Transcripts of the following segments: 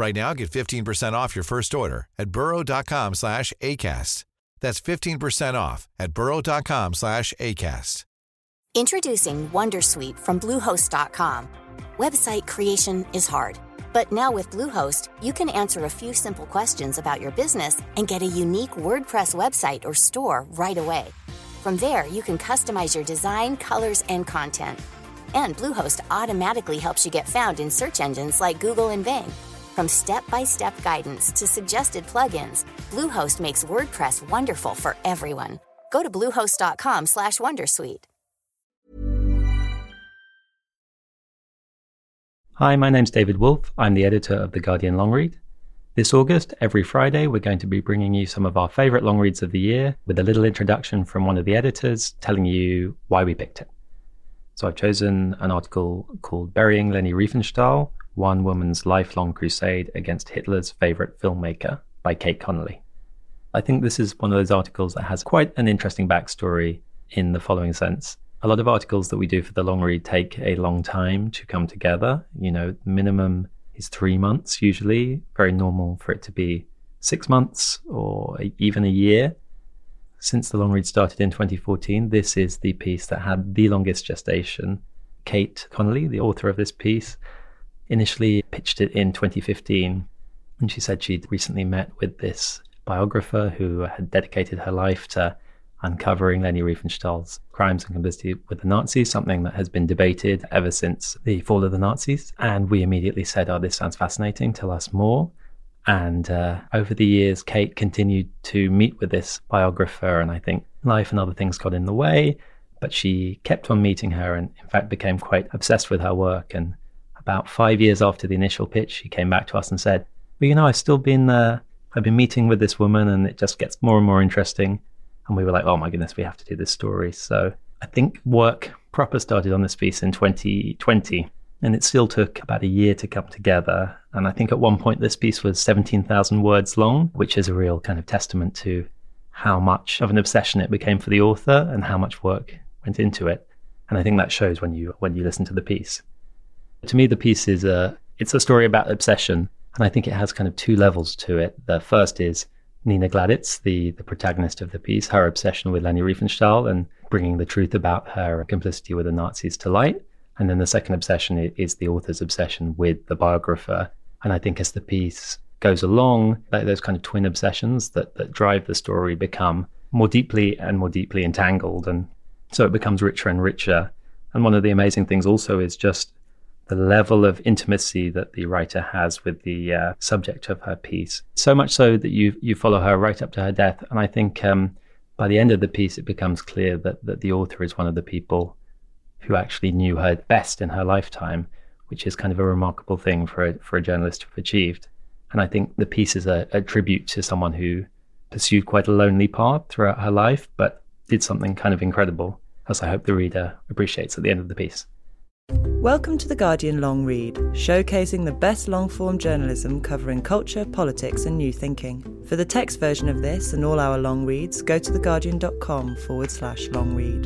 Right now, get 15% off your first order at burrow.com slash ACAST. That's 15% off at burrow.com slash ACAST. Introducing Wondersuite from Bluehost.com. Website creation is hard, but now with Bluehost, you can answer a few simple questions about your business and get a unique WordPress website or store right away. From there, you can customize your design, colors, and content. And Bluehost automatically helps you get found in search engines like Google and Bing. From step-by-step guidance to suggested plugins, Bluehost makes WordPress wonderful for everyone. Go to bluehost.com/wondersuite. Hi, my name's David Wolfe. I'm the editor of The Guardian Long Read. This August, every Friday, we're going to be bringing you some of our favourite long reads of the year with a little introduction from one of the editors telling you why we picked it. So I've chosen an article called Burying Leni Riefenstahl One Woman's Lifelong Crusade Against Hitler's Favourite Filmmaker by Kate Connolly. I think this is one of those articles that has quite an interesting backstory in the following sense a lot of articles that we do for the long read take a long time to come together. You know, minimum is three months usually, very normal for it to be six months or even a year. Since the long read started in 2014, this is the piece that had the longest gestation. Kate Connolly, the author of this piece, initially pitched it in 2015. And she said she'd recently met with this biographer who had dedicated her life to uncovering Leni Riefenstahl's crimes and complicity with the Nazis, something that has been debated ever since the fall of the Nazis. And we immediately said, Oh, this sounds fascinating, tell us more. And uh, over the years, Kate continued to meet with this biographer, and I think life and other things got in the way. But she kept on meeting her and, in fact, became quite obsessed with her work. And about five years after the initial pitch, he came back to us and said, Well, you know, I've still been, uh, I've been meeting with this woman, and it just gets more and more interesting and we were like, oh my goodness, we have to do this story. So I think work proper started on this piece in 2020, and it still took about a year to come together. And I think at one point this piece was 17,000 words long, which is a real kind of testament to how much of an obsession it became for the author and how much work went into it. And I think that shows when you when you listen to the piece. To me, the piece is a it's a story about obsession, and I think it has kind of two levels to it. The first is Nina Gladitz, the, the protagonist of the piece, her obsession with Leni Riefenstahl and bringing the truth about her complicity with the Nazis to light. And then the second obsession is the author's obsession with the biographer. And I think as the piece goes along, those kind of twin obsessions that, that drive the story become more deeply and more deeply entangled. And so it becomes richer and richer. And one of the amazing things also is just the level of intimacy that the writer has with the uh, subject of her piece. So much so that you you follow her right up to her death. And I think um, by the end of the piece, it becomes clear that that the author is one of the people who actually knew her best in her lifetime, which is kind of a remarkable thing for a, for a journalist to have achieved. And I think the piece is a, a tribute to someone who pursued quite a lonely path throughout her life, but did something kind of incredible, as I hope the reader appreciates at the end of the piece. Welcome to The Guardian Long Read, showcasing the best long form journalism covering culture, politics, and new thinking. For the text version of this and all our long reads, go to theguardian.com forward slash long read.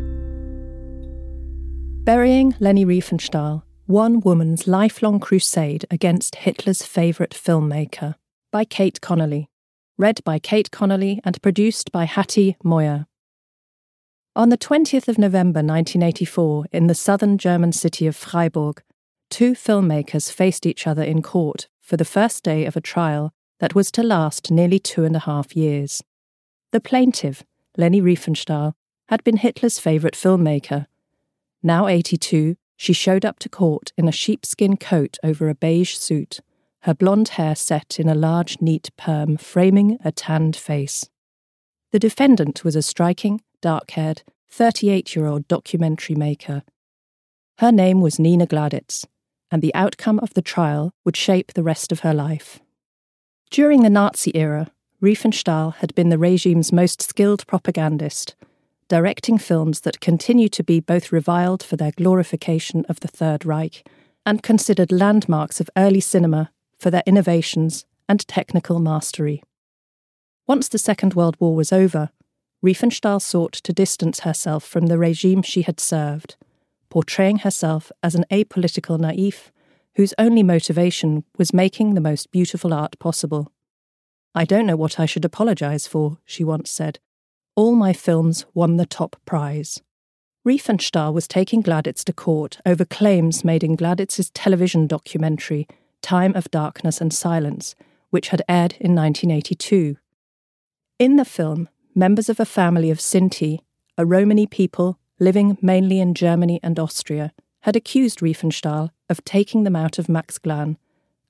Burying Leni Riefenstahl One Woman's Lifelong Crusade Against Hitler's Favourite Filmmaker by Kate Connolly. Read by Kate Connolly and produced by Hattie Moyer. On the 20th of November 1984, in the southern German city of Freiburg, two filmmakers faced each other in court for the first day of a trial that was to last nearly two and a half years. The plaintiff, Leni Riefenstahl, had been Hitler's favourite filmmaker. Now 82, she showed up to court in a sheepskin coat over a beige suit, her blonde hair set in a large, neat perm framing a tanned face. The defendant was a striking, dark haired, 38 year old documentary maker. Her name was Nina Gladitz, and the outcome of the trial would shape the rest of her life. During the Nazi era, Riefenstahl had been the regime's most skilled propagandist, directing films that continue to be both reviled for their glorification of the Third Reich and considered landmarks of early cinema for their innovations and technical mastery. Once the Second World War was over, Riefenstahl sought to distance herself from the regime she had served, portraying herself as an apolitical naif whose only motivation was making the most beautiful art possible. I don't know what I should apologise for, she once said. All my films won the top prize. Riefenstahl was taking Gladitz to court over claims made in Gladitz's television documentary, Time of Darkness and Silence, which had aired in 1982. In the film, members of a family of Sinti, a Romani people living mainly in Germany and Austria, had accused Riefenstahl of taking them out of Maxglan,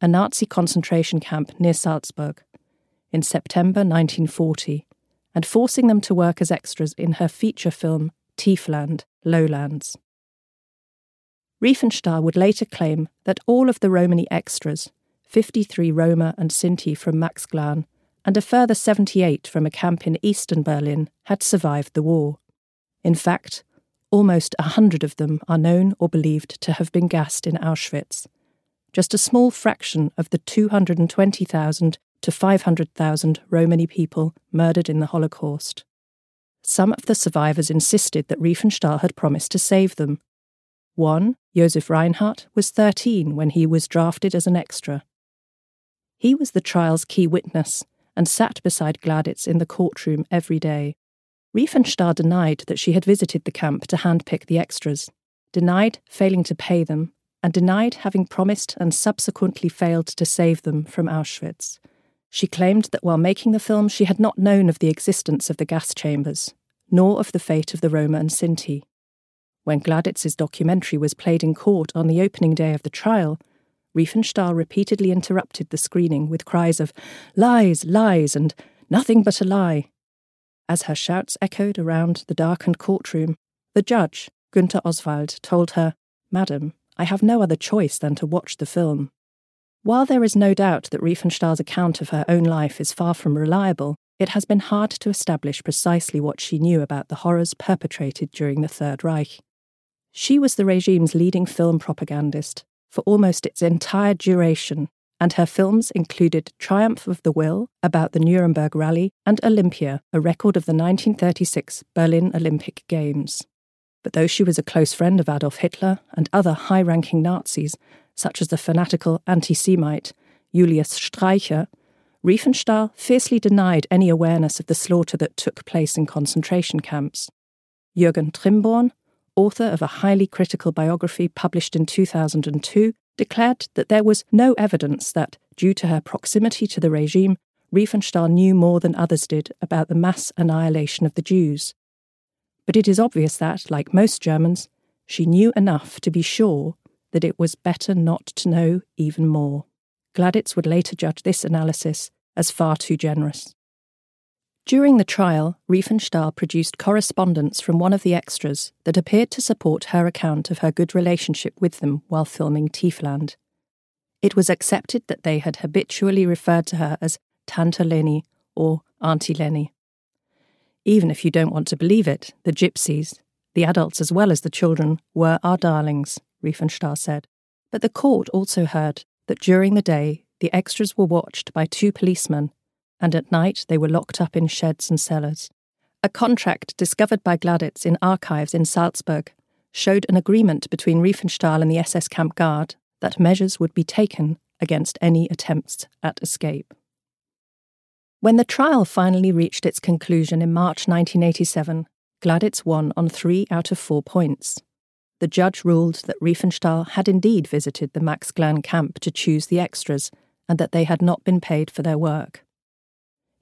a Nazi concentration camp near Salzburg, in September 1940, and forcing them to work as extras in her feature film Tiefland, Lowlands. Riefenstahl would later claim that all of the Romani extras, 53 Roma and Sinti from Maxglan, and a further 78 from a camp in eastern Berlin, had survived the war. In fact, almost a hundred of them are known or believed to have been gassed in Auschwitz. Just a small fraction of the 220,000 to 500,000 Romani people murdered in the Holocaust. Some of the survivors insisted that Riefenstahl had promised to save them. One, Josef Reinhardt, was 13 when he was drafted as an extra. He was the trial's key witness and sat beside Gladitz in the courtroom every day. Riefenstahl denied that she had visited the camp to handpick the extras, denied failing to pay them, and denied having promised and subsequently failed to save them from Auschwitz. She claimed that while making the film, she had not known of the existence of the gas chambers, nor of the fate of the Roma and Sinti. When Gladitz's documentary was played in court on the opening day of the trial, Riefenstahl repeatedly interrupted the screening with cries of lies, lies, and nothing but a lie. As her shouts echoed around the darkened courtroom, the judge, Günther Oswald, told her, Madam, I have no other choice than to watch the film. While there is no doubt that Riefenstahl's account of her own life is far from reliable, it has been hard to establish precisely what she knew about the horrors perpetrated during the Third Reich. She was the regime's leading film propagandist for almost its entire duration, and her films included Triumph of the Will, about the Nuremberg Rally, and Olympia, a record of the 1936 Berlin Olympic Games. But though she was a close friend of Adolf Hitler and other high ranking Nazis, such as the fanatical anti Semite Julius Streicher, Riefenstahl fiercely denied any awareness of the slaughter that took place in concentration camps. Jürgen Trimborn, author of a highly critical biography published in 2002, declared that there was no evidence that, due to her proximity to the regime, Riefenstahl knew more than others did about the mass annihilation of the Jews. But it is obvious that, like most Germans, she knew enough to be sure that it was better not to know even more. Gladitz would later judge this analysis as far too generous. During the trial, Riefenstahl produced correspondence from one of the extras that appeared to support her account of her good relationship with them while filming Tiefland. It was accepted that they had habitually referred to her as Tante Leni or Auntie Leni. Even if you don't want to believe it, the gypsies, the adults as well as the children, were our darlings, Riefenstahl said. But the court also heard that during the day the extras were watched by two policemen, and at night they were locked up in sheds and cellars. A contract discovered by Gladitz in archives in Salzburg showed an agreement between Riefenstahl and the SS camp guard that measures would be taken against any attempts at escape. When the trial finally reached its conclusion in March 1987, Gladitz won on three out of four points the judge ruled that Riefenstahl had indeed visited the Maxglan camp to choose the extras and that they had not been paid for their work.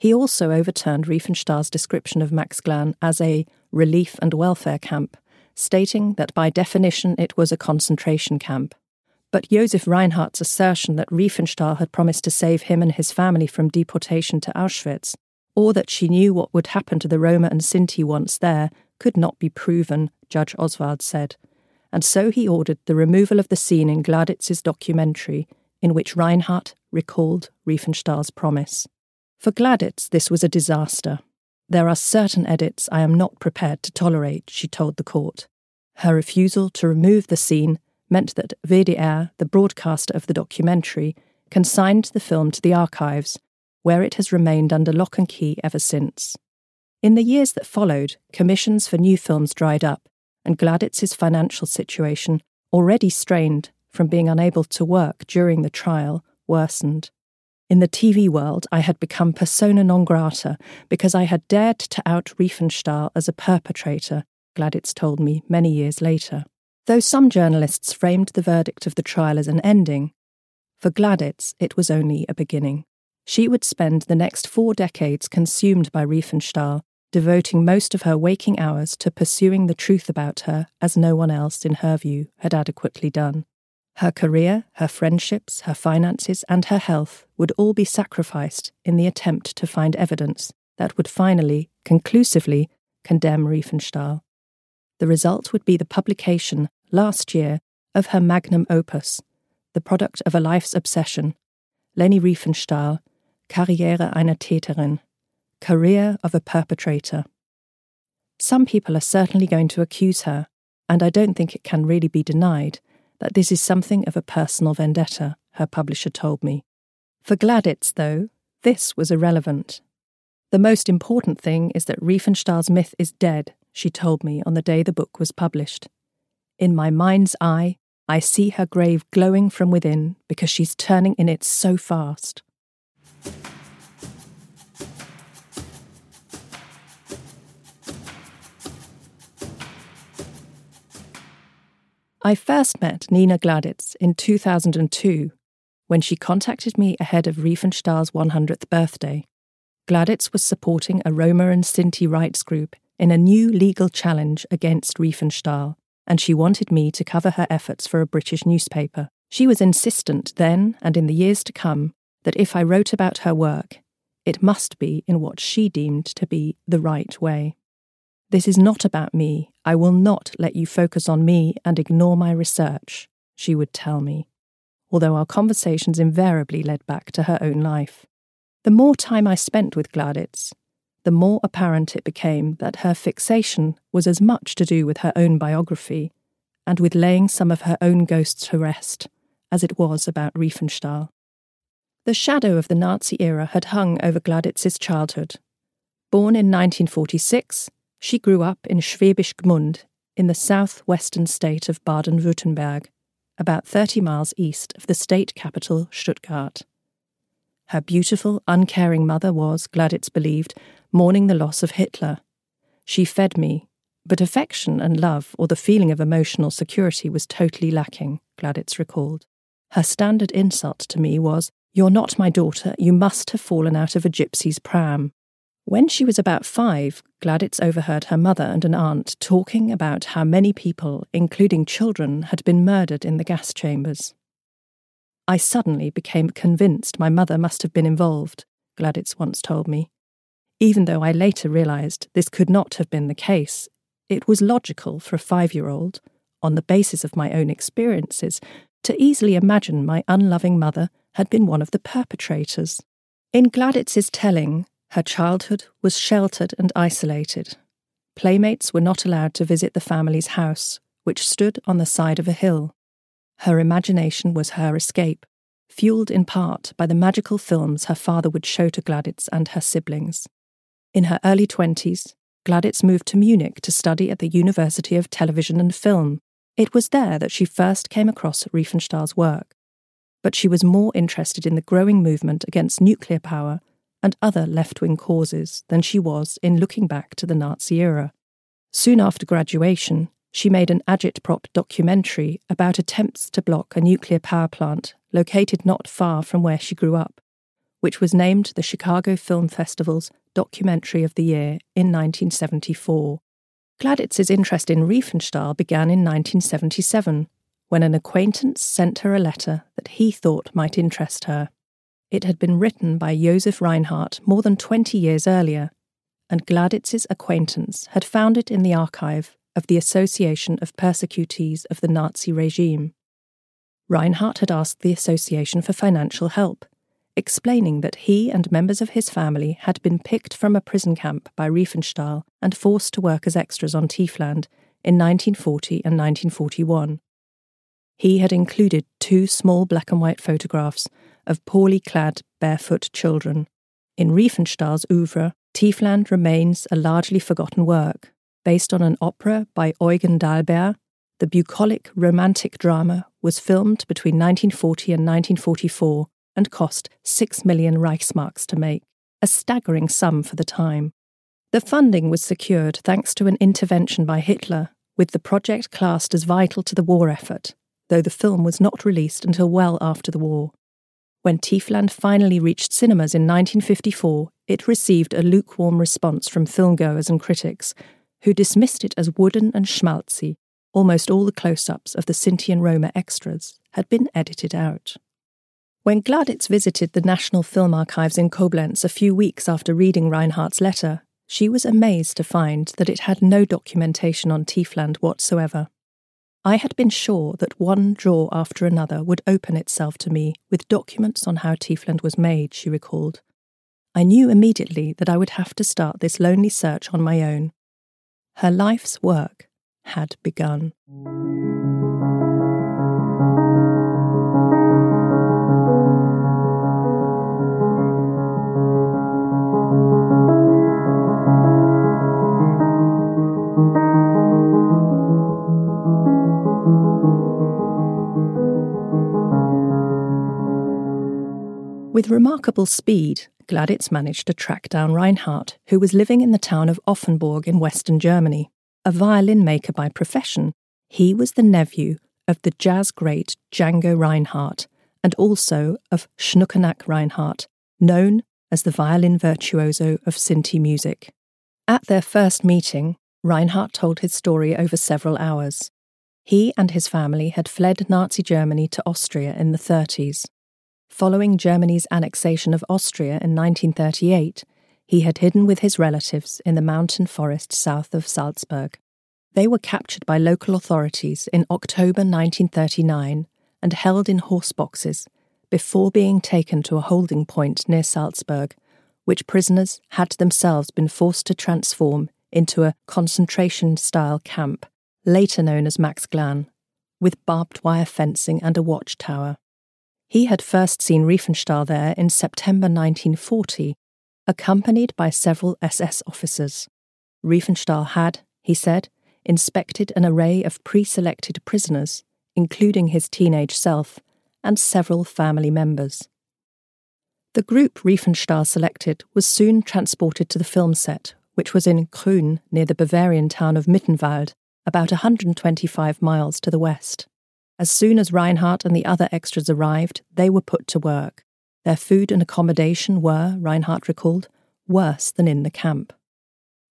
He also overturned Riefenstahl's description of Maxglan as a relief and welfare camp, stating that by definition it was a concentration camp. But Josef Reinhardt's assertion that Riefenstahl had promised to save him and his family from deportation to Auschwitz, or that she knew what would happen to the Roma and Sinti once there, could not be proven, Judge Oswald said, and so he ordered the removal of the scene in Gladitz's documentary in which Reinhardt recalled Riefenstahl's promise. For Gladitz, this was a disaster. There are certain edits I am not prepared to tolerate, she told the court. Her refusal to remove the scene meant that WDR, the broadcaster of the documentary, consigned the film to the archives, where it has remained under lock and key ever since. In the years that followed, commissions for new films dried up, and Gladitz's financial situation, already strained from being unable to work during the trial, worsened. In the TV world, I had become persona non grata because I had dared to out Riefenstahl as a perpetrator, Gladitz told me many years later. Though some journalists framed the verdict of the trial as an ending, for Gladitz it was only a beginning. She would spend the next four decades consumed by Riefenstahl, devoting most of her waking hours to pursuing the truth about her as no one else, in her view, had adequately done. Her career, her friendships, her finances, and her health would all be sacrificed in the attempt to find evidence that would finally, conclusively, condemn Riefenstahl. The result would be the publication, last year, of her magnum opus, the product of a life's obsession, Leni Riefenstahl, Karriere einer Täterin, Career of a Perpetrator. Some people are certainly going to accuse her, and I don't think it can really be denied, that this is something of a personal vendetta, her publisher told me. For Gladitz, though, this was irrelevant. The most important thing is that Riefenstahl's myth is dead, she told me on the day the book was published. In my mind's eye, I see her grave glowing from within because she's turning in it so fast. I first met Nina Gladitz in 2002 when she contacted me ahead of Riefenstahl's 100th birthday. Gladitz was supporting a Roma and Sinti rights group in a new legal challenge against Riefenstahl, and she wanted me to cover her efforts for a British newspaper. She was insistent then and in the years to come that if I wrote about her work, it must be in what she deemed to be the right way. This is not about me. I will not let you focus on me and ignore my research, she would tell me, although our conversations invariably led back to her own life. The more time I spent with Gladitz, the more apparent it became that her fixation was as much to do with her own biography and with laying some of her own ghosts to rest as it was about Riefenstahl. The shadow of the Nazi era had hung over Gladitz's childhood. Born in 1946, she grew up in Schwäbisch Gmünd in the southwestern state of Baden Württemberg, about 30 miles east of the state capital, Stuttgart. Her beautiful, uncaring mother was, Gladitz believed, mourning the loss of Hitler. She fed me, but affection and love or the feeling of emotional security was totally lacking, Gladitz recalled. Her standard insult to me was, You're not my daughter, you must have fallen out of a gypsy's pram. When she was about five, Gladitz overheard her mother and an aunt talking about how many people, including children, had been murdered in the gas chambers. I suddenly became convinced my mother must have been involved, Gladitz once told me. Even though I later realised this could not have been the case, it was logical for a five year old, on the basis of my own experiences, to easily imagine my unloving mother had been one of the perpetrators. In Gladitz's telling, her childhood was sheltered and isolated. Playmates were not allowed to visit the family's house, which stood on the side of a hill. Her imagination was her escape, fueled in part by the magical films her father would show to Gladitz and her siblings. In her early twenties, Gladitz moved to Munich to study at the University of Television and Film. It was there that she first came across Riefenstahl's work. But she was more interested in the growing movement against nuclear power and other left wing causes than she was in looking back to the Nazi era. Soon after graduation, she made an agitprop documentary about attempts to block a nuclear power plant located not far from where she grew up, which was named the Chicago Film Festival's Documentary of the Year in 1974. Gladitz's interest in Riefenstahl began in 1977, when an acquaintance sent her a letter that he thought might interest her. It had been written by Josef Reinhardt more than 20 years earlier, and Gladitz's acquaintance had found it in the archive of the Association of Persecutees of the Nazi Regime. Reinhardt had asked the association for financial help, explaining that he and members of his family had been picked from a prison camp by Riefenstahl and forced to work as extras on Tiefland in 1940 and 1941. He had included two small black and white photographs of poorly clad, barefoot children. In Riefenstahl's oeuvre, Tiefland remains a largely forgotten work, based on an opera by Eugen d'Albert the bucolic romantic drama was filmed between 1940 and 1944 and cost 6 million Reichsmarks to make, a staggering sum for the time. The funding was secured thanks to an intervention by Hitler, with the project classed as vital to the war effort, though the film was not released until well after the war. When Tiefland finally reached cinemas in 1954, it received a lukewarm response from filmgoers and critics, who dismissed it as wooden and schmaltzy almost all the close ups of the Sinti and Roma extras had been edited out. When Gladitz visited the National Film Archives in Koblenz a few weeks after reading Reinhardt's letter, she was amazed to find that it had no documentation on Tiefland whatsoever. I had been sure that one drawer after another would open itself to me with documents on how Tiefland was made, she recalled. I knew immediately that I would have to start this lonely search on my own. Her life's work had begun. With remarkable speed, Gladitz managed to track down Reinhardt, who was living in the town of Offenburg in western Germany a violin maker by profession, he was the nephew of the jazz great Django Reinhardt and also of Schnuckenack Reinhardt, known as the violin virtuoso of Sinti music. At their first meeting, Reinhardt told his story over several hours. He and his family had fled Nazi Germany to Austria in the 30s. Following Germany's annexation of Austria in 1938, he had hidden with his relatives in the mountain forest south of Salzburg. They were captured by local authorities in October 1939 and held in horse boxes before being taken to a holding point near Salzburg, which prisoners had themselves been forced to transform into a concentration style camp, later known as Maxglan, with barbed wire fencing and a watchtower. He had first seen Riefenstahl there in September 1940 accompanied by several SS officers. Riefenstahl had, he said, inspected an array of pre selected prisoners, including his teenage self, and several family members. The group Riefenstahl selected was soon transported to the film set, which was in Krün near the Bavarian town of Mittenwald, about 125 miles to the west. As soon as Reinhardt and the other extras arrived, they were put to work. Their food and accommodation were, Reinhardt recalled, worse than in the camp.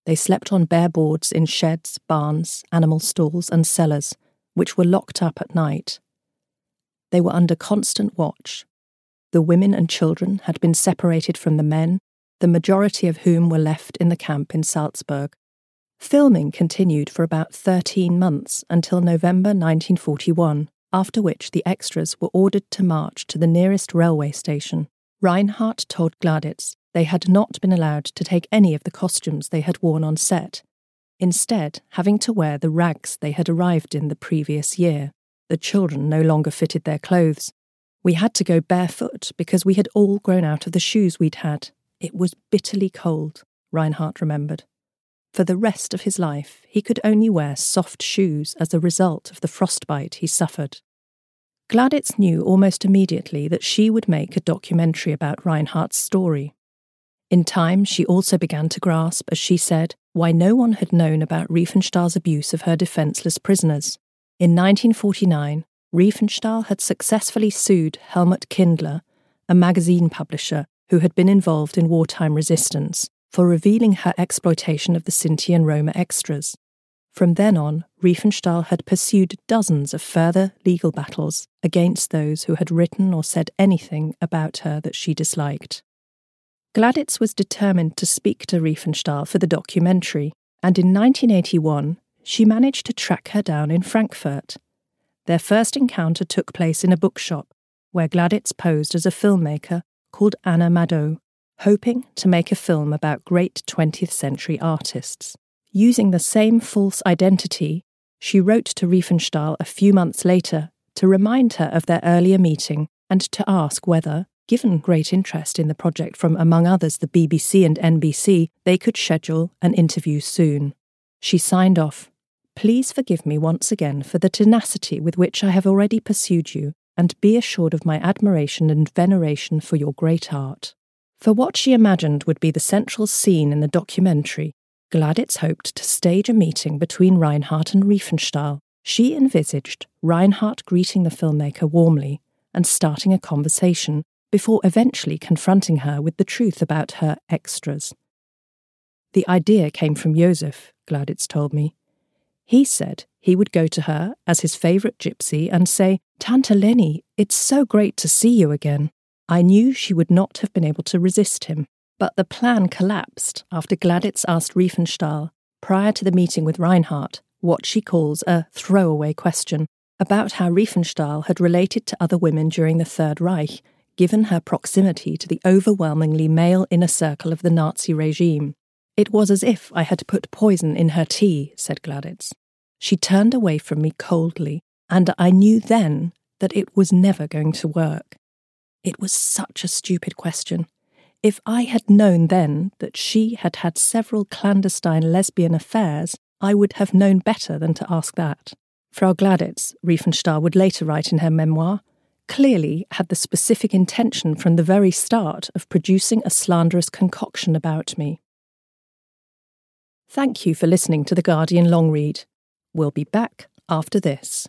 They slept on bare boards in sheds, barns, animal stalls, and cellars, which were locked up at night. They were under constant watch. The women and children had been separated from the men, the majority of whom were left in the camp in Salzburg. Filming continued for about 13 months until November 1941 after which the extras were ordered to march to the nearest railway station. Reinhardt told Gladitz they had not been allowed to take any of the costumes they had worn on set, instead, having to wear the rags they had arrived in the previous year. The children no longer fitted their clothes. We had to go barefoot because we had all grown out of the shoes we'd had. It was bitterly cold, Reinhardt remembered. For the rest of his life, he could only wear soft shoes as a result of the frostbite he suffered. Gladitz knew almost immediately that she would make a documentary about Reinhardt's story. In time, she also began to grasp, as she said, why no one had known about Riefenstahl's abuse of her defenceless prisoners. In 1949, Riefenstahl had successfully sued Helmut Kindler, a magazine publisher who had been involved in wartime resistance, for revealing her exploitation of the Sinti and Roma extras. From then on, Riefenstahl had pursued dozens of further legal battles against those who had written or said anything about her that she disliked. Gladitz was determined to speak to Riefenstahl for the documentary, and in 1981, she managed to track her down in Frankfurt. Their first encounter took place in a bookshop where Gladitz posed as a filmmaker called Anna Mado, hoping to make a film about great 20th century artists. Using the same false identity, she wrote to Riefenstahl a few months later to remind her of their earlier meeting and to ask whether, given great interest in the project from, among others, the BBC and NBC, they could schedule an interview soon. She signed off Please forgive me once again for the tenacity with which I have already pursued you, and be assured of my admiration and veneration for your great art. For what she imagined would be the central scene in the documentary, Gladitz hoped to stage a meeting between Reinhardt and Riefenstahl. She envisaged Reinhardt greeting the filmmaker warmly and starting a conversation before eventually confronting her with the truth about her extras. The idea came from Josef, Gladitz told me. He said he would go to her as his favourite gypsy and say, Tante Leni, it's so great to see you again. I knew she would not have been able to resist him. But the plan collapsed after Gladitz asked Riefenstahl, prior to the meeting with Reinhardt, what she calls a throwaway question about how Riefenstahl had related to other women during the Third Reich, given her proximity to the overwhelmingly male inner circle of the Nazi regime. It was as if I had put poison in her tea, said Gladitz. She turned away from me coldly, and I knew then that it was never going to work. It was such a stupid question. If I had known then that she had had several clandestine lesbian affairs, I would have known better than to ask that. Frau Gladitz, Riefenstahl would later write in her memoir, clearly had the specific intention from the very start of producing a slanderous concoction about me. Thank you for listening to The Guardian Long Read. We'll be back after this.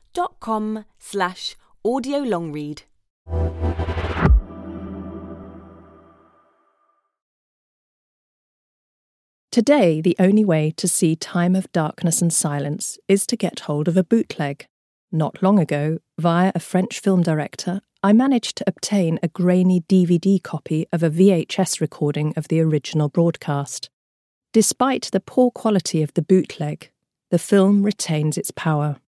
com slash audiolongread. Today, the only way to see Time of Darkness and Silence is to get hold of a bootleg. Not long ago, via a French film director, I managed to obtain a grainy DVD copy of a VHS recording of the original broadcast. Despite the poor quality of the bootleg, the film retains its power.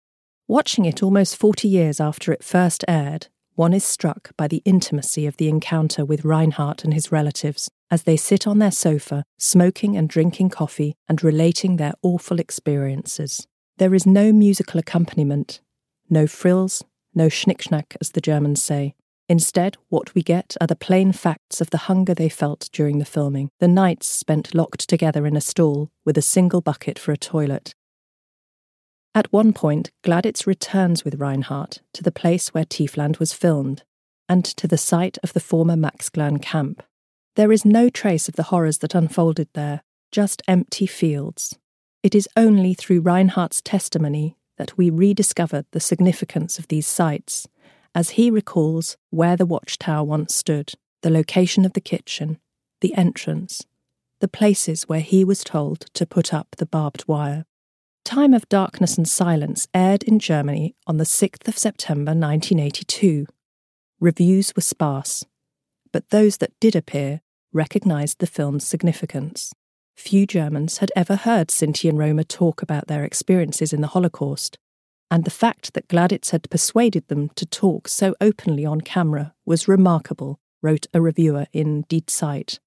Watching it almost 40 years after it first aired, one is struck by the intimacy of the encounter with Reinhardt and his relatives as they sit on their sofa, smoking and drinking coffee and relating their awful experiences. There is no musical accompaniment, no frills, no schnickschnack, as the Germans say. Instead, what we get are the plain facts of the hunger they felt during the filming, the nights spent locked together in a stall with a single bucket for a toilet, At one point, Gladitz returns with Reinhardt to the place where Tiefland was filmed and to the site of the former Maxglan camp. There is no trace of the horrors that unfolded there, just empty fields. It is only through Reinhardt's testimony that we rediscovered the significance of these sites, as he recalls where the watchtower once stood, the location of the kitchen, the entrance, the places where he was told to put up the barbed wire. Time of Darkness and Silence aired in Germany on the 6th of September 1982. Reviews were sparse, but those that did appear recognised the film's significance. Few Germans had ever heard Sinti and Roma talk about their experiences in the Holocaust, and the fact that Gladitz had persuaded them to talk so openly on camera was remarkable, wrote a reviewer in Die Zeit.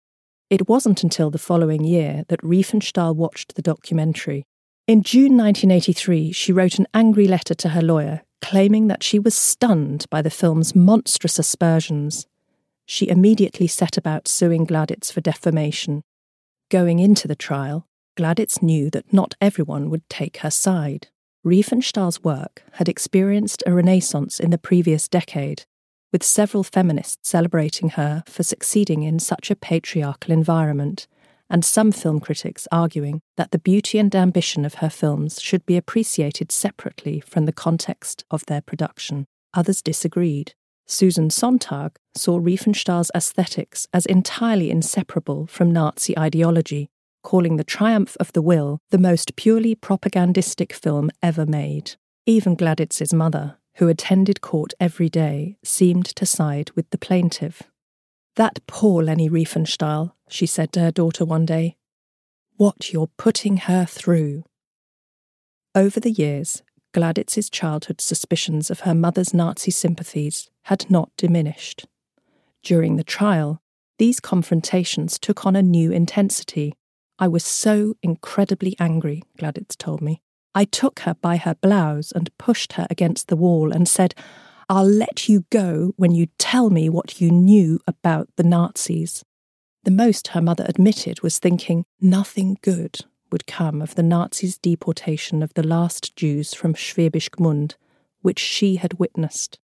It wasn't until the following year that Riefenstahl watched the documentary in June 1983, she wrote an angry letter to her lawyer claiming that she was stunned by the film's monstrous aspersions. She immediately set about suing Gladitz for defamation. Going into the trial, Gladitz knew that not everyone would take her side. Riefenstahl's work had experienced a renaissance in the previous decade, with several feminists celebrating her for succeeding in such a patriarchal environment and some film critics arguing that the beauty and ambition of her films should be appreciated separately from the context of their production. Others disagreed. Susan Sontag saw Riefenstahl's aesthetics as entirely inseparable from Nazi ideology, calling The Triumph of the Will the most purely propagandistic film ever made. Even Gladitz's mother, who attended court every day, seemed to side with the plaintiff. That poor Leni Riefenstahl, she said to her daughter one day. What you're putting her through. Over the years, Gladitz's childhood suspicions of her mother's Nazi sympathies had not diminished. During the trial, these confrontations took on a new intensity. I was so incredibly angry, Gladitz told me. I took her by her blouse and pushed her against the wall and said, I'll let you go when you tell me what you knew about the Nazis. The most her mother admitted was thinking nothing good would come of the Nazis' deportation of the last Jews from Schwäbisch Gmünd, which she had witnessed.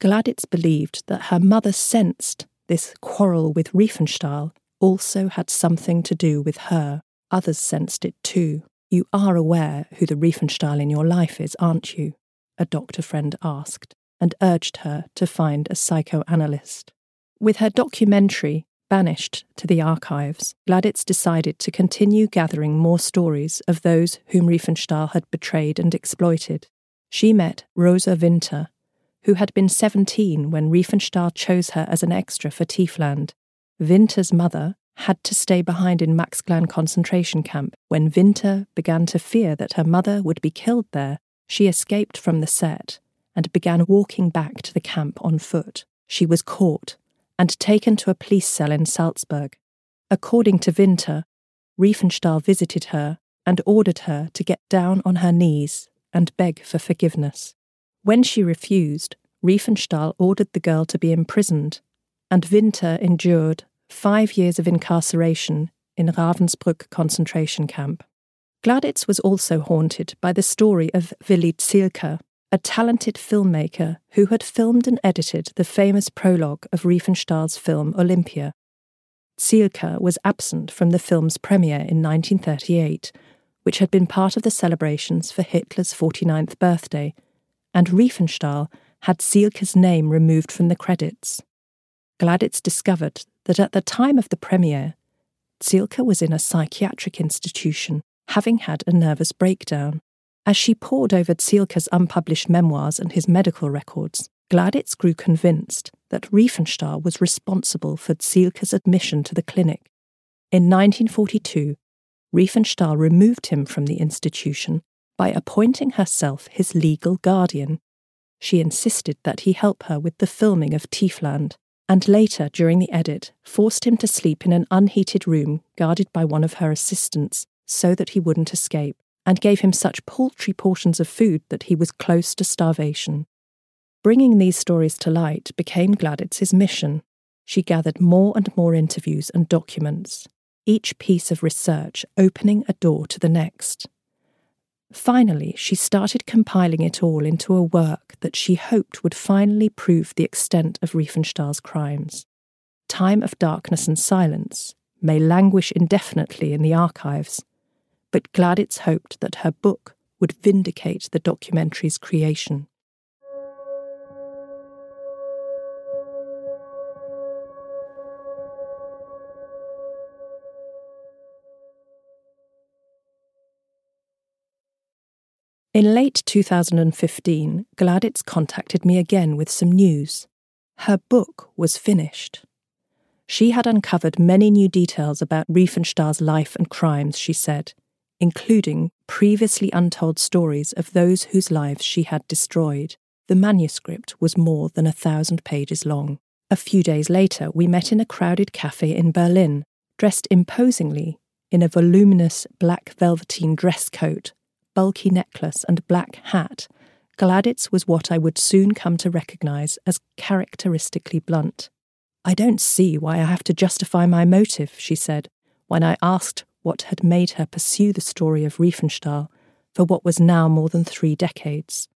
Gladitz believed that her mother sensed this quarrel with Riefenstahl also had something to do with her. Others sensed it too. You are aware who the Riefenstahl in your life is, aren't you? A doctor friend asked and urged her to find a psychoanalyst. With her documentary banished to the archives, Gladitz decided to continue gathering more stories of those whom Riefenstahl had betrayed and exploited. She met Rosa Winter, who had been 17 when Riefenstahl chose her as an extra for Tiefland. Winter's mother had to stay behind in Maxglan concentration camp. When Winter began to fear that her mother would be killed there, she escaped from the set and began walking back to the camp on foot. She was caught and taken to a police cell in Salzburg. According to Winter, Riefenstahl visited her and ordered her to get down on her knees and beg for forgiveness. When she refused, Riefenstahl ordered the girl to be imprisoned, and Winter endured five years of incarceration in Ravensbrück concentration camp. Gladitz was also haunted by the story of Willi Zielke, a talented filmmaker who had filmed and edited the famous prologue of Riefenstahl's film Olympia. Zielke was absent from the film's premiere in 1938, which had been part of the celebrations for Hitler's 49th birthday, and Riefenstahl had Zielke's name removed from the credits. Gladitz discovered that at the time of the premiere, Zielke was in a psychiatric institution, having had a nervous breakdown. As she pored over Zielke's unpublished memoirs and his medical records, Gladitz grew convinced that Riefenstahl was responsible for Zielke's admission to the clinic. In 1942, Riefenstahl removed him from the institution by appointing herself his legal guardian. She insisted that he help her with the filming of Tiefland, and later, during the edit, forced him to sleep in an unheated room guarded by one of her assistants so that he wouldn't escape and gave him such paltry portions of food that he was close to starvation. Bringing these stories to light became Gladitz's mission. She gathered more and more interviews and documents, each piece of research opening a door to the next. Finally, she started compiling it all into a work that she hoped would finally prove the extent of Riefenstahl's crimes. Time of Darkness and Silence may languish indefinitely in the archives, but Gladitz hoped that her book would vindicate the documentary's creation. In late 2015, Gladitz contacted me again with some news. Her book was finished. She had uncovered many new details about Riefenstahl's life and crimes, she said, including previously untold stories of those whose lives she had destroyed. The manuscript was more than a thousand pages long. A few days later, we met in a crowded cafe in Berlin, dressed imposingly in a voluminous black velveteen dress coat bulky necklace, and black hat, Gladitz was what I would soon come to recognize as characteristically blunt. I don't see why I have to justify my motive, she said, when I asked what had made her pursue the story of Riefenstahl for what was now more than three decades.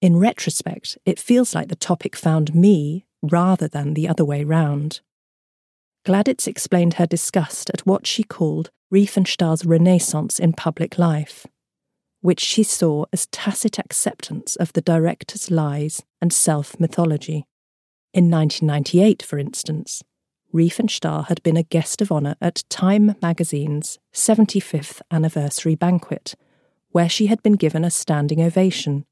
In retrospect, it feels like the topic found me rather than the other way round. Gladitz explained her disgust at what she called Riefenstahl's renaissance in public life which she saw as tacit acceptance of the director's lies and self mythology. In 1998, for instance, Riefenstahl had been a guest of honour at Time magazine's 75th anniversary banquet, where she had been given a standing ovation.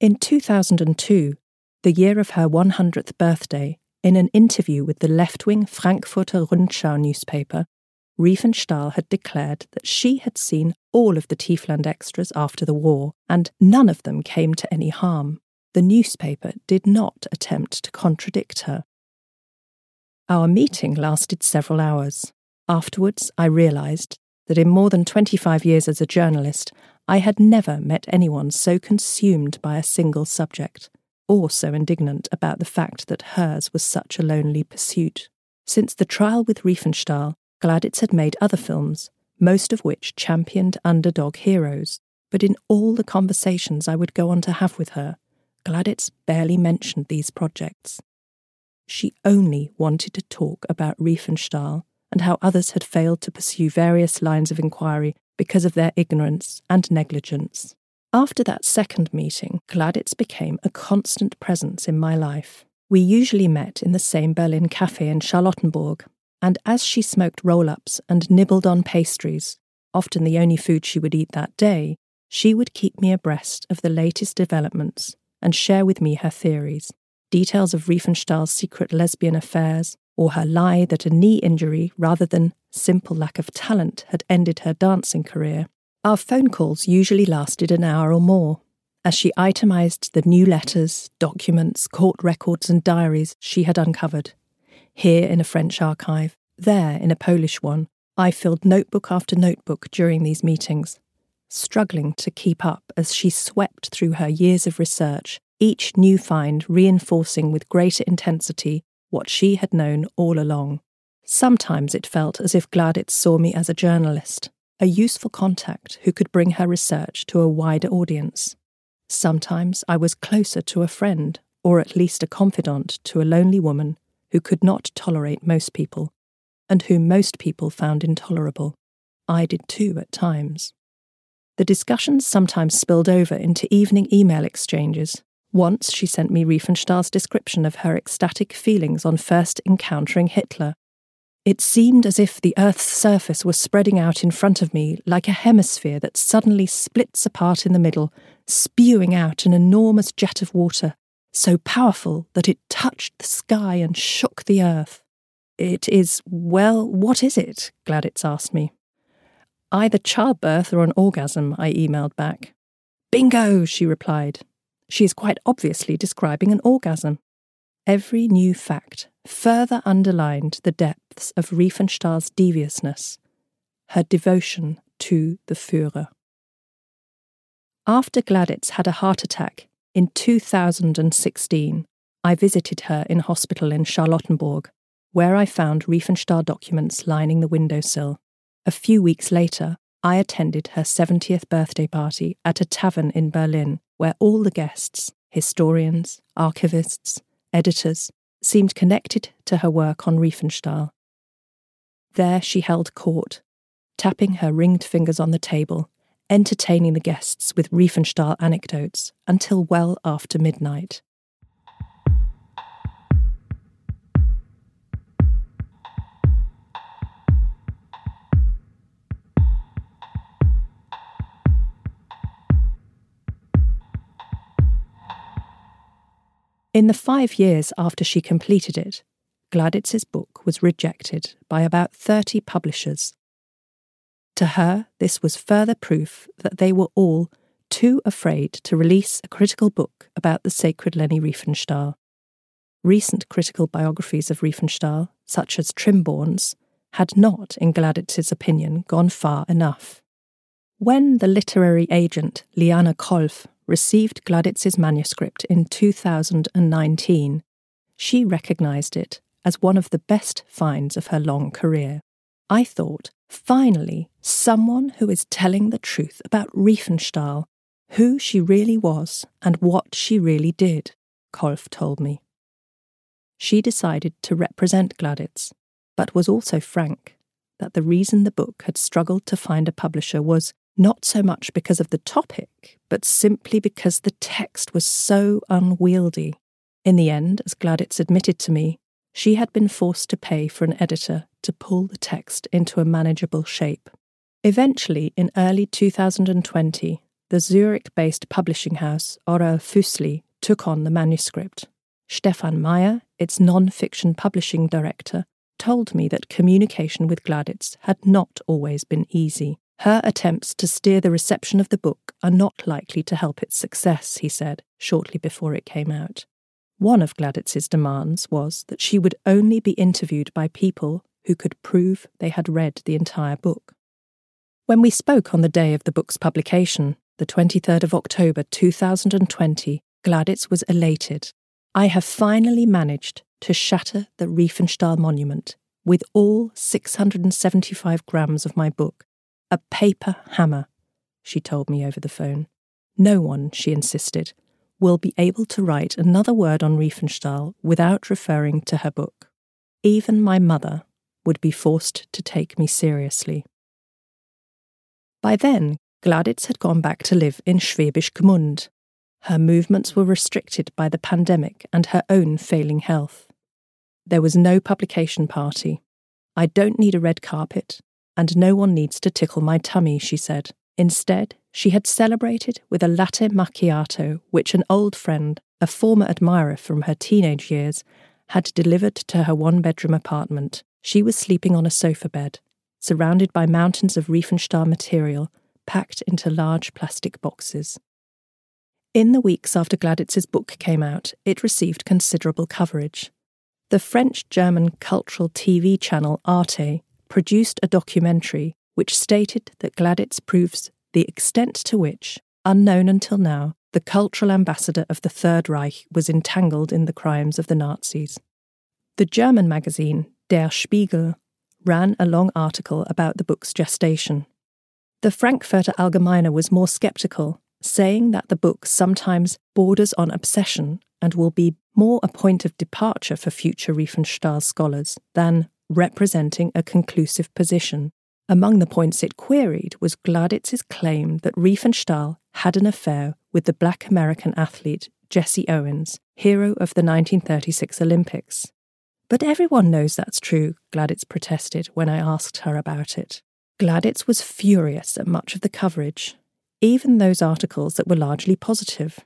In 2002, the year of her 100th birthday, in an interview with the left wing Frankfurter Rundschau newspaper, Riefenstahl had declared that she had seen all of the Tiefland extras after the war, and none of them came to any harm. The newspaper did not attempt to contradict her. Our meeting lasted several hours. Afterwards, I realised that in more than 25 years as a journalist, I had never met anyone so consumed by a single subject, or so indignant about the fact that hers was such a lonely pursuit. Since the trial with Riefenstahl, Gladitz had made other films, most of which championed underdog heroes, but in all the conversations I would go on to have with her, Gladitz barely mentioned these projects. She only wanted to talk about Riefenstahl and how others had failed to pursue various lines of inquiry because of their ignorance and negligence. After that second meeting, Gladitz became a constant presence in my life. We usually met in the same Berlin cafe in Charlottenburg, and as she smoked roll ups and nibbled on pastries, often the only food she would eat that day, she would keep me abreast of the latest developments and share with me her theories, details of Riefenstahl's secret lesbian affairs, or her lie that a knee injury rather than simple lack of talent had ended her dancing career. Our phone calls usually lasted an hour or more, as she itemized the new letters, documents, court records, and diaries she had uncovered here in a French archive, there in a Polish one. I filled notebook after notebook during these meetings, struggling to keep up as she swept through her years of research, each new find reinforcing with greater intensity what she had known all along. Sometimes it felt as if Gladitz saw me as a journalist, a useful contact who could bring her research to a wider audience. Sometimes I was closer to a friend, or at least a confidant to a lonely woman who could not tolerate most people, and whom most people found intolerable. I did too at times. The discussions sometimes spilled over into evening email exchanges. Once she sent me Riefenstahl's description of her ecstatic feelings on first encountering Hitler. It seemed as if the Earth's surface was spreading out in front of me like a hemisphere that suddenly splits apart in the middle, spewing out an enormous jet of water so powerful that it touched the sky and shook the earth. It is, well, what is it? Gladitz asked me. Either childbirth or an orgasm, I emailed back. Bingo, she replied. She is quite obviously describing an orgasm. Every new fact further underlined the depths of Riefenstahl's deviousness, her devotion to the Führer. After Gladitz had a heart attack in 2016, I visited her in hospital in Charlottenburg, where I found Riefenstahl documents lining the windowsill. A few weeks later, I attended her 70th birthday party at a tavern in Berlin where all the guests, historians, archivists, editors, seemed connected to her work on Riefenstahl. There she held court, tapping her ringed fingers on the table, entertaining the guests with Riefenstahl anecdotes until well after midnight. In the five years after she completed it, Gladitz's book was rejected by about 30 publishers. To her, this was further proof that they were all too afraid to release a critical book about the sacred Leni Riefenstahl. Recent critical biographies of Riefenstahl, such as Trimborn's, had not, in Gladitz's opinion, gone far enough. When the literary agent Liana Kolf received Gladitz's manuscript in 2019, she recognised it as one of the best finds of her long career. I thought, finally, someone who is telling the truth about Riefenstahl, who she really was and what she really did, Kolf told me. She decided to represent Gladitz, but was also frank that the reason the book had struggled to find a publisher was not so much because of the topic, but simply because the text was so unwieldy. In the end, as Gladitz admitted to me, she had been forced to pay for an editor to pull the text into a manageable shape. Eventually, in early 2020, the Zurich based publishing house Orell Füssli took on the manuscript. Stefan Meyer, its non fiction publishing director, told me that communication with Gladitz had not always been easy. Her attempts to steer the reception of the book are not likely to help its success, he said, shortly before it came out. One of Gladitz's demands was that she would only be interviewed by people who could prove they had read the entire book. When we spoke on the day of the book's publication, the 23rd of October 2020, Gladitz was elated. I have finally managed to shatter the Riefenstahl monument with all 675 grams of my book a paper hammer, she told me over the phone. No one, she insisted, will be able to write another word on Riefenstahl without referring to her book. Even my mother would be forced to take me seriously. By then, Gladitz had gone back to live in Schwäbisch Gmünd. Her movements were restricted by the pandemic and her own failing health. There was no publication party. I don't need a red carpet and no one needs to tickle my tummy, she said. Instead, she had celebrated with a latte macchiato which an old friend, a former admirer from her teenage years, had delivered to her one bedroom apartment. She was sleeping on a sofa bed, surrounded by mountains of Riefenstahl material packed into large plastic boxes. In the weeks after Gladitz's book came out, it received considerable coverage. The French German cultural TV channel Arte produced a documentary which stated that Gladitz proves the extent to which, unknown until now, the cultural ambassador of the Third Reich was entangled in the crimes of the Nazis. The German magazine Der Spiegel ran a long article about the book's gestation. The Frankfurter Allgemeine was more skeptical, saying that the book sometimes borders on obsession and will be more a point of departure for future Riefenstahl scholars than representing a conclusive position. Among the points it queried was Gladitz's claim that Riefenstahl had an affair with the black American athlete Jesse Owens, hero of the 1936 Olympics. But everyone knows that's true, Gladitz protested when I asked her about it. Gladitz was furious at much of the coverage, even those articles that were largely positive.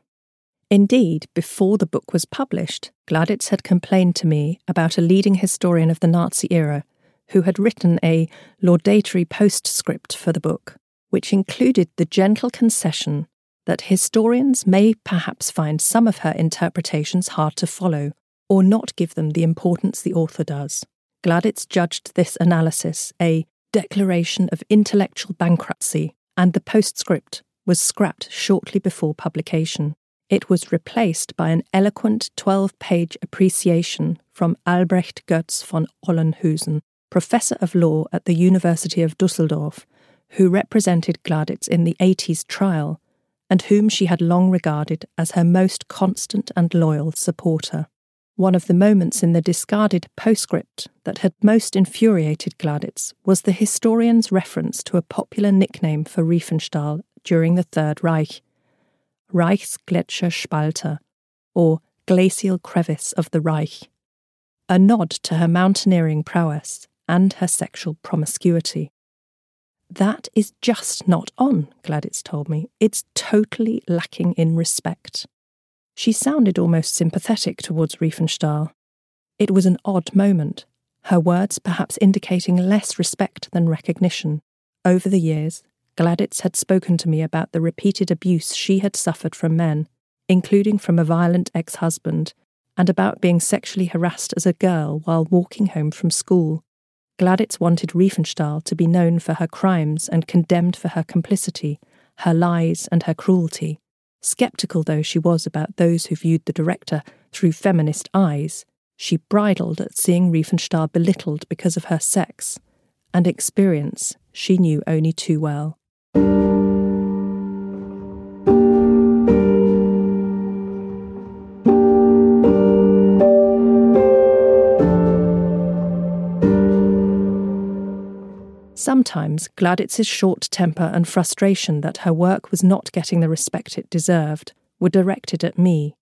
Indeed, before the book was published, Gladitz had complained to me about a leading historian of the Nazi era who had written a laudatory postscript for the book, which included the gentle concession that historians may perhaps find some of her interpretations hard to follow or not give them the importance the author does. Gladitz judged this analysis a declaration of intellectual bankruptcy, and the postscript was scrapped shortly before publication. It was replaced by an eloquent 12 page appreciation from Albrecht Götz von Olenhusen, professor of law at the University of Dusseldorf, who represented Gladitz in the 80s trial and whom she had long regarded as her most constant and loyal supporter. One of the moments in the discarded postscript that had most infuriated Gladitz was the historian's reference to a popular nickname for Riefenstahl during the Third Reich, Reichsgletscherspalter, or glacial crevice of the Reich, a nod to her mountaineering prowess and her sexual promiscuity. That is just not on, Gladitz told me. It's totally lacking in respect. She sounded almost sympathetic towards Riefenstahl. It was an odd moment, her words perhaps indicating less respect than recognition. Over the years, Gladitz had spoken to me about the repeated abuse she had suffered from men, including from a violent ex husband, and about being sexually harassed as a girl while walking home from school. Gladitz wanted Riefenstahl to be known for her crimes and condemned for her complicity, her lies, and her cruelty. Skeptical though she was about those who viewed the director through feminist eyes, she bridled at seeing Riefenstahl belittled because of her sex, and experience she knew only too well. Sometimes Gladitz's short temper and frustration that her work was not getting the respect it deserved were directed at me.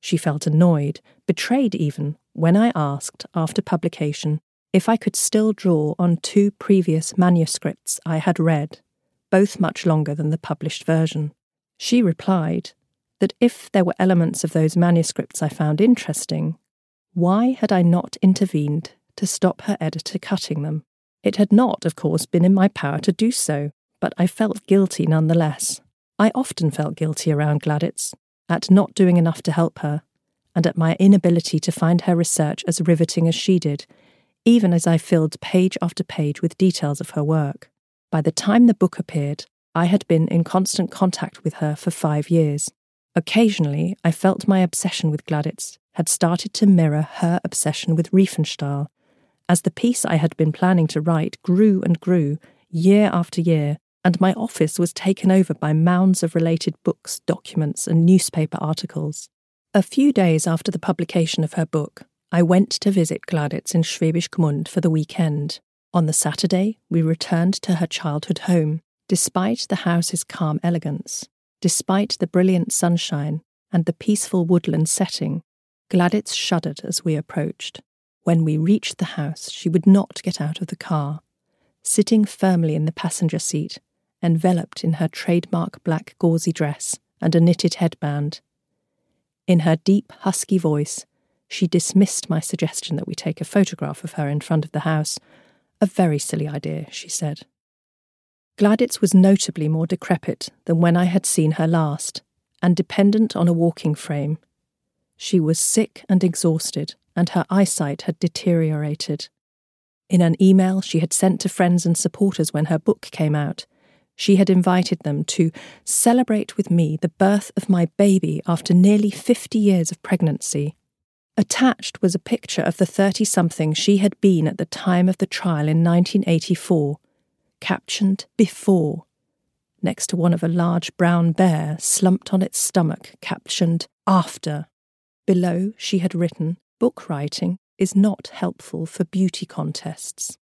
She felt annoyed, betrayed even, when I asked, after publication, if I could still draw on two previous manuscripts I had read, both much longer than the published version. She replied that if there were elements of those manuscripts I found interesting, why had I not intervened to stop her editor cutting them? It had not, of course, been in my power to do so, but I felt guilty nonetheless. I often felt guilty around Gladitz, at not doing enough to help her, and at my inability to find her research as riveting as she did, even as I filled page after page with details of her work. By the time the book appeared, I had been in constant contact with her for five years. Occasionally, I felt my obsession with Gladitz had started to mirror her obsession with Riefenstahl, as the piece I had been planning to write grew and grew, year after year, and my office was taken over by mounds of related books, documents, and newspaper articles. A few days after the publication of her book, I went to visit Gladitz in Schwäbisch Gmünd for the weekend. On the Saturday, we returned to her childhood home, despite the house's calm elegance, despite the brilliant sunshine and the peaceful woodland setting. Gladitz shuddered as we approached. When we reached the house, she would not get out of the car, sitting firmly in the passenger seat, enveloped in her trademark black gauzy dress and a knitted headband. In her deep, husky voice, she dismissed my suggestion that we take a photograph of her in front of the house. A very silly idea, she said. Gladitz was notably more decrepit than when I had seen her last, and dependent on a walking frame. She was sick and exhausted, and her eyesight had deteriorated. In an email she had sent to friends and supporters when her book came out, she had invited them to celebrate with me the birth of my baby after nearly 50 years of pregnancy. Attached was a picture of the 30 something she had been at the time of the trial in 1984, captioned Before, next to one of a large brown bear slumped on its stomach, captioned After. Below, she had written, Book writing is not helpful for beauty contests.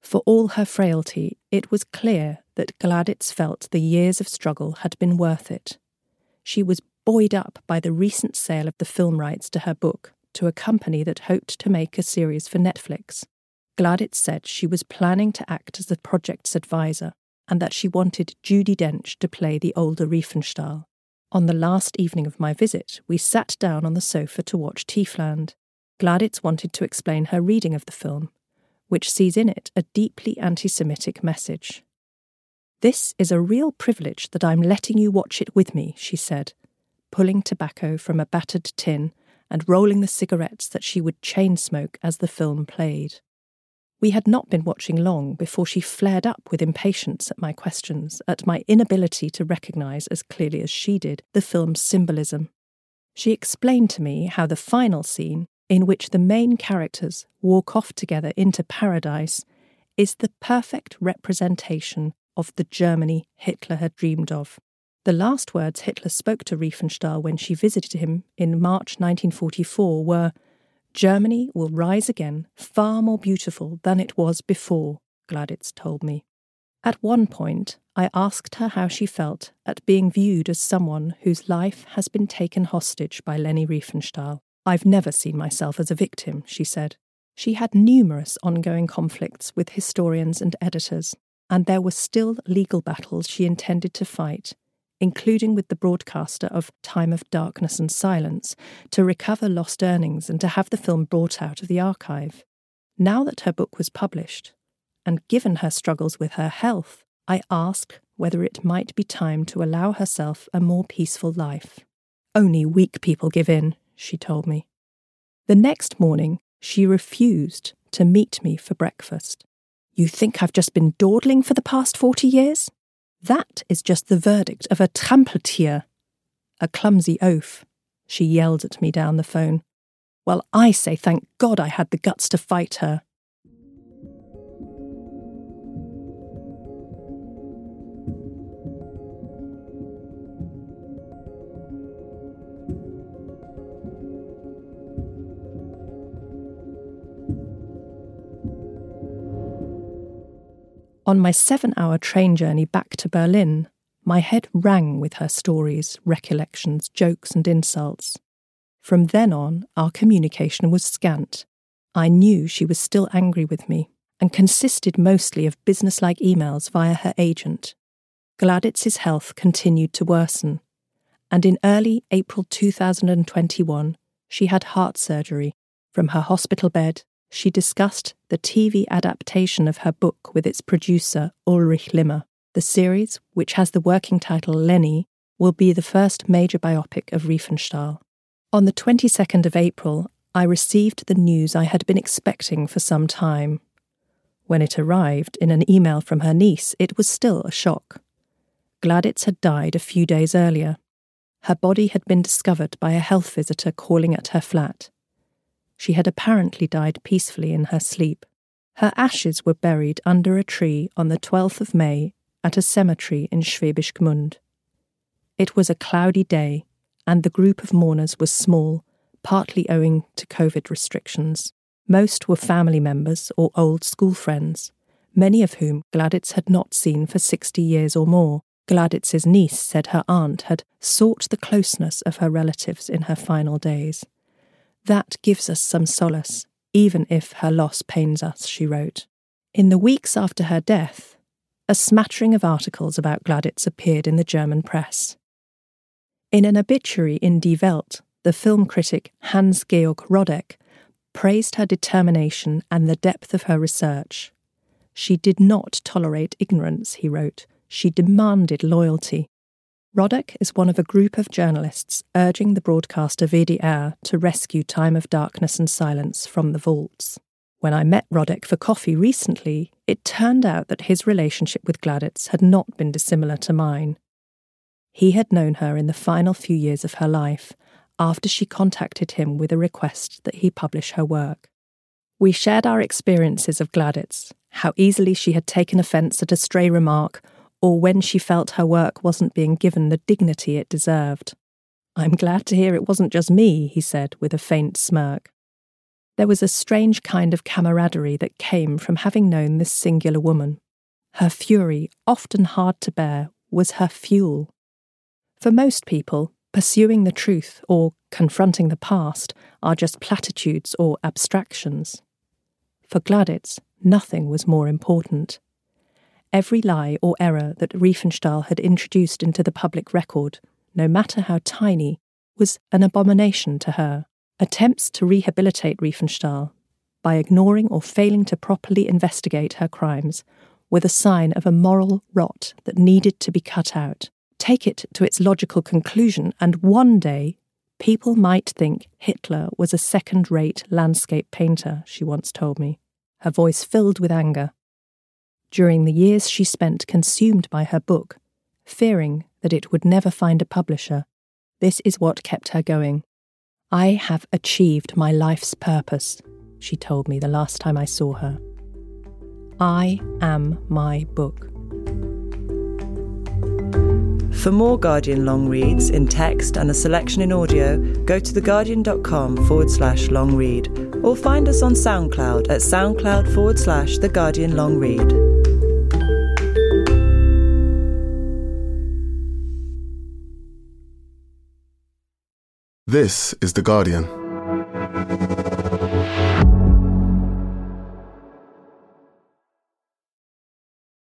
For all her frailty, it was clear that Gladitz felt the years of struggle had been worth it. She was buoyed up by the recent sale of the film rights to her book to a company that hoped to make a series for Netflix. Gladitz said she was planning to act as the project's advisor and that she wanted Judi Dench to play the older Riefenstahl. On the last evening of my visit, we sat down on the sofa to watch Tiefland. Gladitz wanted to explain her reading of the film, which sees in it a deeply anti Semitic message. This is a real privilege that I'm letting you watch it with me, she said, pulling tobacco from a battered tin and rolling the cigarettes that she would chain smoke as the film played. We had not been watching long before she flared up with impatience at my questions, at my inability to recognise as clearly as she did the film's symbolism. She explained to me how the final scene in which the main characters walk off together into paradise, is the perfect representation of the Germany Hitler had dreamed of. The last words Hitler spoke to Riefenstahl when she visited him in March 1944 were Germany will rise again, far more beautiful than it was before, Gladitz told me. At one point, I asked her how she felt at being viewed as someone whose life has been taken hostage by Leni Riefenstahl. I've never seen myself as a victim, she said. She had numerous ongoing conflicts with historians and editors, and there were still legal battles she intended to fight, including with the broadcaster of Time of Darkness and Silence, to recover lost earnings and to have the film brought out of the archive. Now that her book was published, and given her struggles with her health, I ask whether it might be time to allow herself a more peaceful life. Only weak people give in, she told me. The next morning, she refused to meet me for breakfast. You think I've just been dawdling for the past forty years? That is just the verdict of a Trampeltier, a clumsy oaf, she yelled at me down the phone. Well, I say thank God I had the guts to fight her. On my seven hour train journey back to Berlin, my head rang with her stories, recollections, jokes, and insults. From then on, our communication was scant. I knew she was still angry with me and consisted mostly of businesslike emails via her agent. Gladitz's health continued to worsen, and in early April 2021, she had heart surgery. From her hospital bed, she discussed the TV adaptation of her book with its producer, Ulrich Limmer. The series, which has the working title Leni, will be the first major biopic of Riefenstahl. On the 22nd of April, I received the news I had been expecting for some time. When it arrived in an email from her niece, it was still a shock. Gladitz had died a few days earlier. Her body had been discovered by a health visitor calling at her flat. She had apparently died peacefully in her sleep. Her ashes were buried under a tree on the 12th of May at a cemetery in Schwäbisch Gmünd. It was a cloudy day, and the group of mourners was small, partly owing to COVID restrictions. Most were family members or old school friends, many of whom Gladitz had not seen for 60 years or more. Gladitz's niece said her aunt had sought the closeness of her relatives in her final days. That gives us some solace, even if her loss pains us, she wrote. In the weeks after her death, a smattering of articles about Gladitz appeared in the German press. In an obituary in Die Welt, the film critic Hans Georg Rodek praised her determination and the depth of her research. She did not tolerate ignorance, he wrote. She demanded loyalty. Rodek is one of a group of journalists urging the broadcaster WDR to rescue Time of Darkness and Silence from the vaults. When I met Rodek for coffee recently, it turned out that his relationship with Gladitz had not been dissimilar to mine. He had known her in the final few years of her life, after she contacted him with a request that he publish her work. We shared our experiences of Gladitz, how easily she had taken offence at a stray remark or when she felt her work wasn't being given the dignity it deserved. I'm glad to hear it wasn't just me, he said with a faint smirk. There was a strange kind of camaraderie that came from having known this singular woman. Her fury, often hard to bear, was her fuel. For most people, pursuing the truth or confronting the past are just platitudes or abstractions. For Gladitz, nothing was more important. Every lie or error that Riefenstahl had introduced into the public record, no matter how tiny, was an abomination to her. Attempts to rehabilitate Riefenstahl by ignoring or failing to properly investigate her crimes were the sign of a moral rot that needed to be cut out. Take it to its logical conclusion, and one day people might think Hitler was a second rate landscape painter, she once told me, her voice filled with anger during the years she spent consumed by her book, fearing that it would never find a publisher. This is what kept her going. I have achieved my life's purpose, she told me the last time I saw her. I am my book. For more Guardian long reads in text and a selection in audio, go to theguardian.com forward slash long read or find us on SoundCloud at soundcloud forward slash The Guardian Long Read. This is The Guardian.